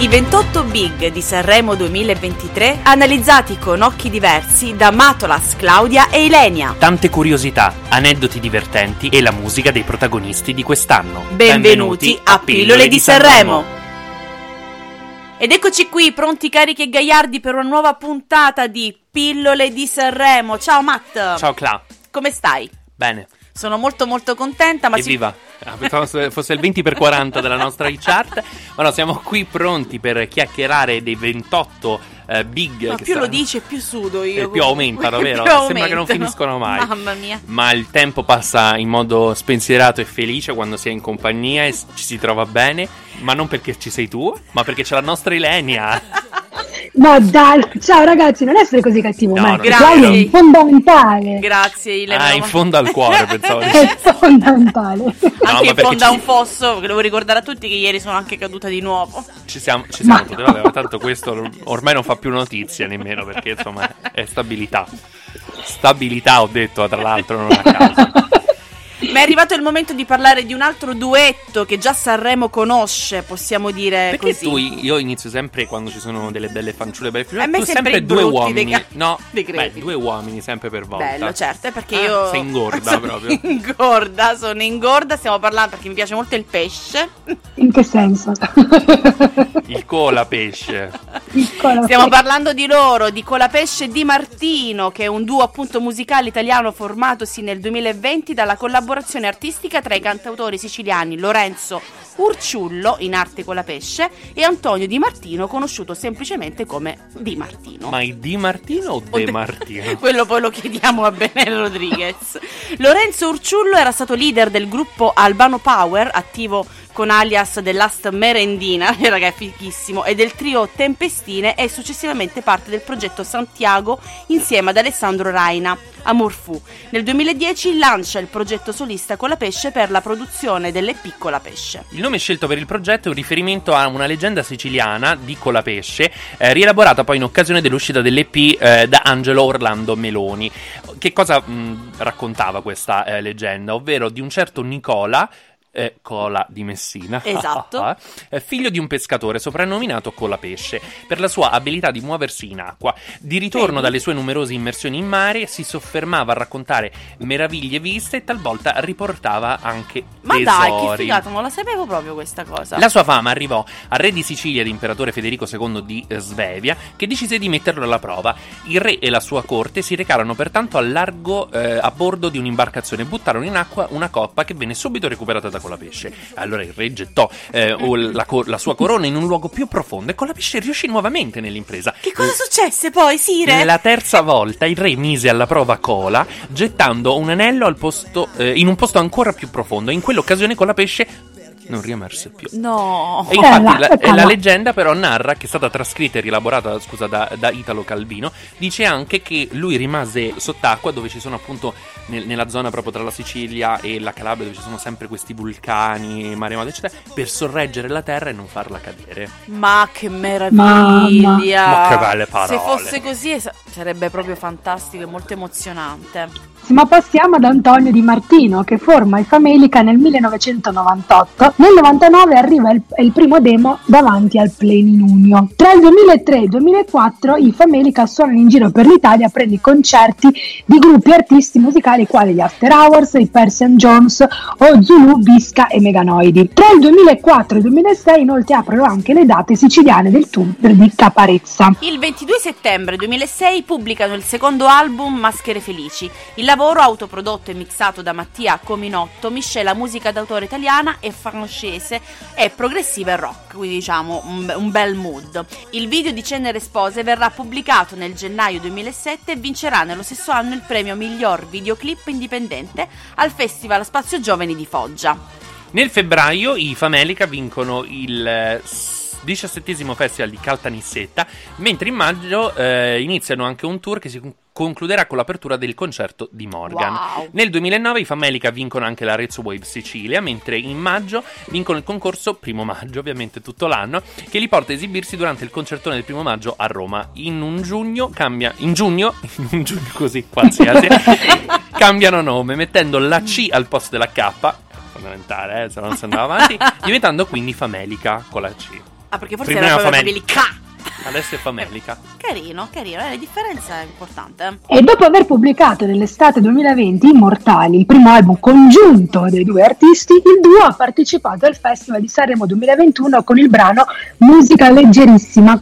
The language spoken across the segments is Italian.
I 28 big di Sanremo 2023 analizzati con occhi diversi da Matolas, Claudia e Ilenia. Tante curiosità, aneddoti divertenti e la musica dei protagonisti di quest'anno. Benvenuti, a Pillole di Sanremo. Ed eccoci qui, pronti carichi e gaiardi per una nuova puntata di Pillole di Sanremo. Ciao Matt. Ciao Cla. Come stai? Bene. Sono molto molto contenta, ma si- Evviva! Ah, Pensavo fosse- il 20 per 40 della nostra chart. Ma no, siamo qui pronti per chiacchierare dei 28 eh, big. ma più lo saranno- dici e più sudo io. E più aumentano, vero? Più Sembra che non finiscono mai. Mamma mia. Ma il tempo passa in modo spensierato e felice quando si è in compagnia e ci si trova bene. Ma non perché ci sei tu, ma perché c'è la nostra Ilenia. No, dai, ciao ragazzi, non essere così cattivo, No, ma non è fondamentale. Grazie, Ilenia. Ah, in fondo al cuore, pensavo. di- È fondamentale. No, Anche ma in fondo a ci- un fosso, che devo ricordare a tutti che ieri sono anche caduta di nuovo. Ci siamo, ci siamo tutti, vabbè, ma tanto questo ormai non fa più notizia nemmeno perché insomma è stabilità. Stabilità ho detto tra l'altro non a caso. Ma è arrivato il momento di parlare di un altro duetto che già Sanremo conosce, possiamo dire Perché così. tu, io inizio sempre quando ci sono delle belle fanciulle, belle figliole, A me tu sempre sempre due uomini. dei ca- no, dei beh, due uomini sempre per volta. Bello, certo, è perché Ah, io sei ingorda sono proprio. Ingorda, sono ingorda, stiamo parlando perché mi piace molto il pesce. In che senso? Il cola pesce. Stiamo parlando di loro, di Colapesce e Di Martino, che è un duo appunto musicale italiano formatosi nel 2020 dalla collaborazione artistica tra i cantautori siciliani Lorenzo Urciullo, in arte Colapesce, e Antonio Di Martino, conosciuto semplicemente come Di Martino. Ma è Di Martino o O De De- Martino? Quello poi lo chiediamo a Benello Rodriguez. Lorenzo Urciullo era stato leader del gruppo Albano Power, attivo con alias The Last Merendina, raga è fighissimo, e del trio Tempestine e successivamente parte del progetto Santiago insieme ad Alessandro Raina. Amor fu. Nel 2010 lancia il progetto solista con la pesce per la produzione delle Piccola Pesce. Il nome scelto per il progetto è un riferimento a una leggenda siciliana di Colapesce, eh, rielaborata poi in occasione dell'uscita dell'EP eh, da Angelo Orlando Meloni. Che cosa mh, raccontava questa eh, leggenda? Ovvero di un certo Nicola. Eh, Cola di Messina, Esatto. eh, figlio di un pescatore soprannominato Colapesce, per la sua abilità di muoversi in acqua. Di ritorno dalle sue numerose immersioni in mare, si soffermava a raccontare meraviglie viste e talvolta riportava anche Ma tesori. dai, che figata, non la sapevo proprio questa cosa. La sua fama arrivò al re di Sicilia ed imperatore Federico II di eh, Svevia, che decise di metterlo alla prova. Il re e la sua corte si recarono pertanto al largo eh, a bordo di un'imbarcazione e buttarono in acqua una coppa che venne subito recuperata da Colapesce. Allora il re gettò eh, la, co- la sua corona in un luogo più profondo e Colapesce riuscì nuovamente nell'impresa. Che cosa successe poi, Sire? La terza volta il re mise alla prova Cola gettando un anello al posto, eh, in un posto ancora più profondo. In quell'occasione Colapesce non riemerse più. No. E infatti la, la leggenda però narra, che è stata trascritta e rielaborata scusa, da, da Italo Calvino, dice anche che lui rimase sott'acqua dove ci sono appunto nel- nella zona proprio tra la Sicilia e la Calabria dove ci sono sempre questi vulcani, maremoto eccetera, per sorreggere la terra e non farla cadere. Ma che meraviglia! Ma che belle parole. Se fosse così es- sarebbe proprio fantastico e molto emozionante. Ma passiamo ad Antonio Di Martino che forma i Famelica nel 1998. Nel 99 arriva il, il primo demo davanti al Pleninunio. Tra il 2003 e il 2004 i Famelica suonano in giro per l'Italia a prendi concerti di gruppi artisti musicali quali gli After Hours, i Persian Jones o Zulu, Bisca e Meganoidi. Tra il 2004 e il 2006 inoltre aprono anche le date siciliane del tour di Caparezza. Il 22 settembre 2006 pubblicano il secondo album Maschere Felici. Il lavoro autoprodotto e mixato da Mattia Cominotto miscela musica d'autore italiana e francese e progressiva e rock, quindi diciamo un, bel mood. Il video di Cenere Spose verrà pubblicato nel gennaio 2007 e vincerà nello stesso anno il premio miglior videoclip indipendente al Festival Spazio Giovani di Foggia. Nel febbraio i Famelica vincono il eh, 17 Festival di Caltanissetta, mentre in maggio eh, iniziano anche un tour che si concluderà con l'apertura del concerto di Morgan. Wow. Nel 2009 i Famelica vincono anche l'Arezzo Wave Sicilia, mentre in maggio vincono il concorso primo maggio, ovviamente tutto l'anno, che li porta a esibirsi durante il concertone del primo maggio a Roma. In un giugno cambia in giugno, in un giugno così qualsiasi, cambiano nome mettendo la C al posto della K, fondamentale, eh, se no non si andava avanti, diventando quindi Famelica con la C. Ah, perché forse Prima era era proprio Famelica. Adesso è Famelica. Carino, carino, eh, la differenza è importante. E dopo aver pubblicato nell'estate 2020 Immortali, il primo album congiunto dei due artisti, il duo ha partecipato al Festival di Sanremo 2021 con il brano Musica leggerissima,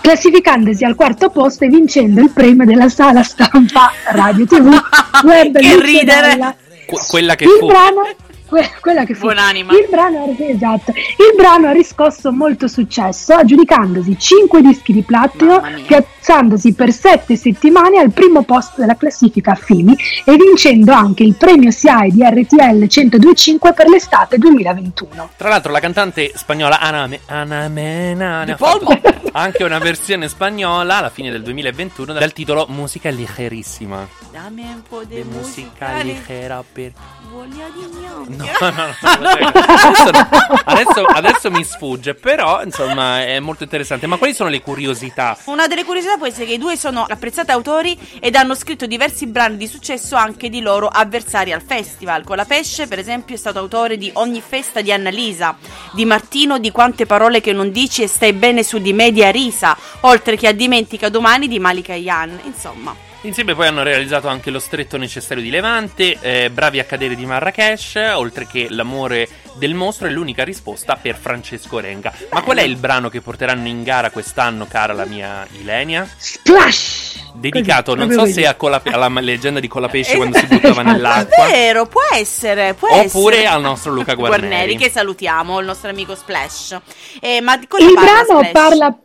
classificandosi al quarto posto e vincendo il premio della sala stampa Radio TV Web Che ridere! Que- quella che il fu. brano que- quella che fu Buonanima. il brano, esatto, il brano ha riscosso molto successo aggiudicandosi 5 dischi di platino piazzandosi per 7 settimane al primo posto della classifica FIMI e vincendo anche il premio SIAE di RTL 1025 per l'estate 2021 Tra l'altro la cantante spagnola Ana, Me- Ana Mena ne ha fatto anche una versione spagnola alla fine del 2021 dal titolo Musica leggerissima. Dammi un po' di musica, musica leggera per... voglia di gnocchi. No, no, no, adesso, no. Adesso, adesso mi sfugge, però insomma è molto interessante. Ma quali sono le curiosità? Una delle curiosità può essere che i due sono apprezzati autori ed hanno scritto diversi brani di successo anche di loro avversari al festival. Con la Pesce, per esempio, è stato autore di Ogni festa di Annalisa, di Martino di Quante parole che non dici e stai bene su di me di Arisa, oltre che a Dimentica domani di Malika Yan. Insomma, Insieme poi hanno realizzato anche Lo stretto necessario di Levante, eh, Bravi a cadere di Marrakesh, oltre che L'amore del mostro è l'unica risposta per Francesco Renga. Ma qual è il brano che porteranno in gara quest'anno, cara la mia Ilenia? Splash Dedicato, Così, non so se così. a Colape- alla leggenda di Colapesce Eh, quando si buttava è nell'acqua. vero, può essere, può Oppure essere. al nostro Luca Guarneri. che salutiamo, il nostro amico Splash. Eh, ma di cosa il parla brano Splash? parla-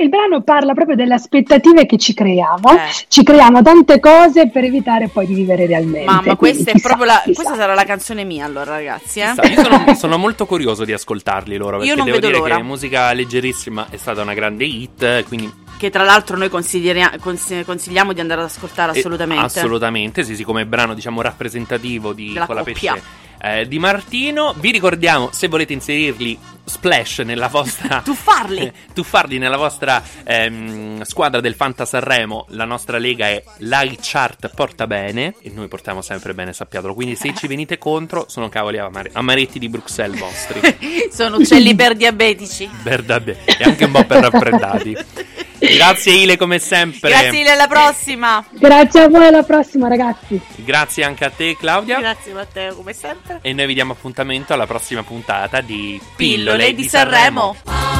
il brano parla proprio delle aspettative che ci creiamo, Eh. ci creiamo tante cose per evitare poi di vivere realmente. Mamma, Quindi questa è chissà, proprio la, questa sarà la canzone mia allora, ragazzi. Eh? Chissà, Io sono, sono molto curioso di ascoltarli loro. Perché Io non devo vedo dire l'ora. che musica leggerissima è stata una grande hit. Quindi Che tra l'altro noi consigliera- consi- consigliamo di andare ad ascoltare Eh, assolutamente. assolutamente, sì, sì, come brano diciamo rappresentativo di Della Colapesce coppia. Eh, di Martino. Vi ricordiamo, se volete inserirli splash nella vostra Tuffarli. tuffarli nella vostra ehm, squadra del Fanta Sanremo, la nostra lega è l'iChart porta bene e noi portiamo sempre bene, sappiatelo. Quindi se ci venite contro sono cavoli amare- amaretti di Bruxelles vostri. Sono uccelli per diabetici. Verdade. E anche un po' per raffreddati. Grazie Ile come sempre. Grazie mille, alla prossima. Grazie a voi, alla prossima ragazzi. Grazie anche a te Claudia. Grazie Matteo, come sempre. E noi vi diamo appuntamento alla prossima puntata di Pillole di Sanremo.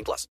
18 plus.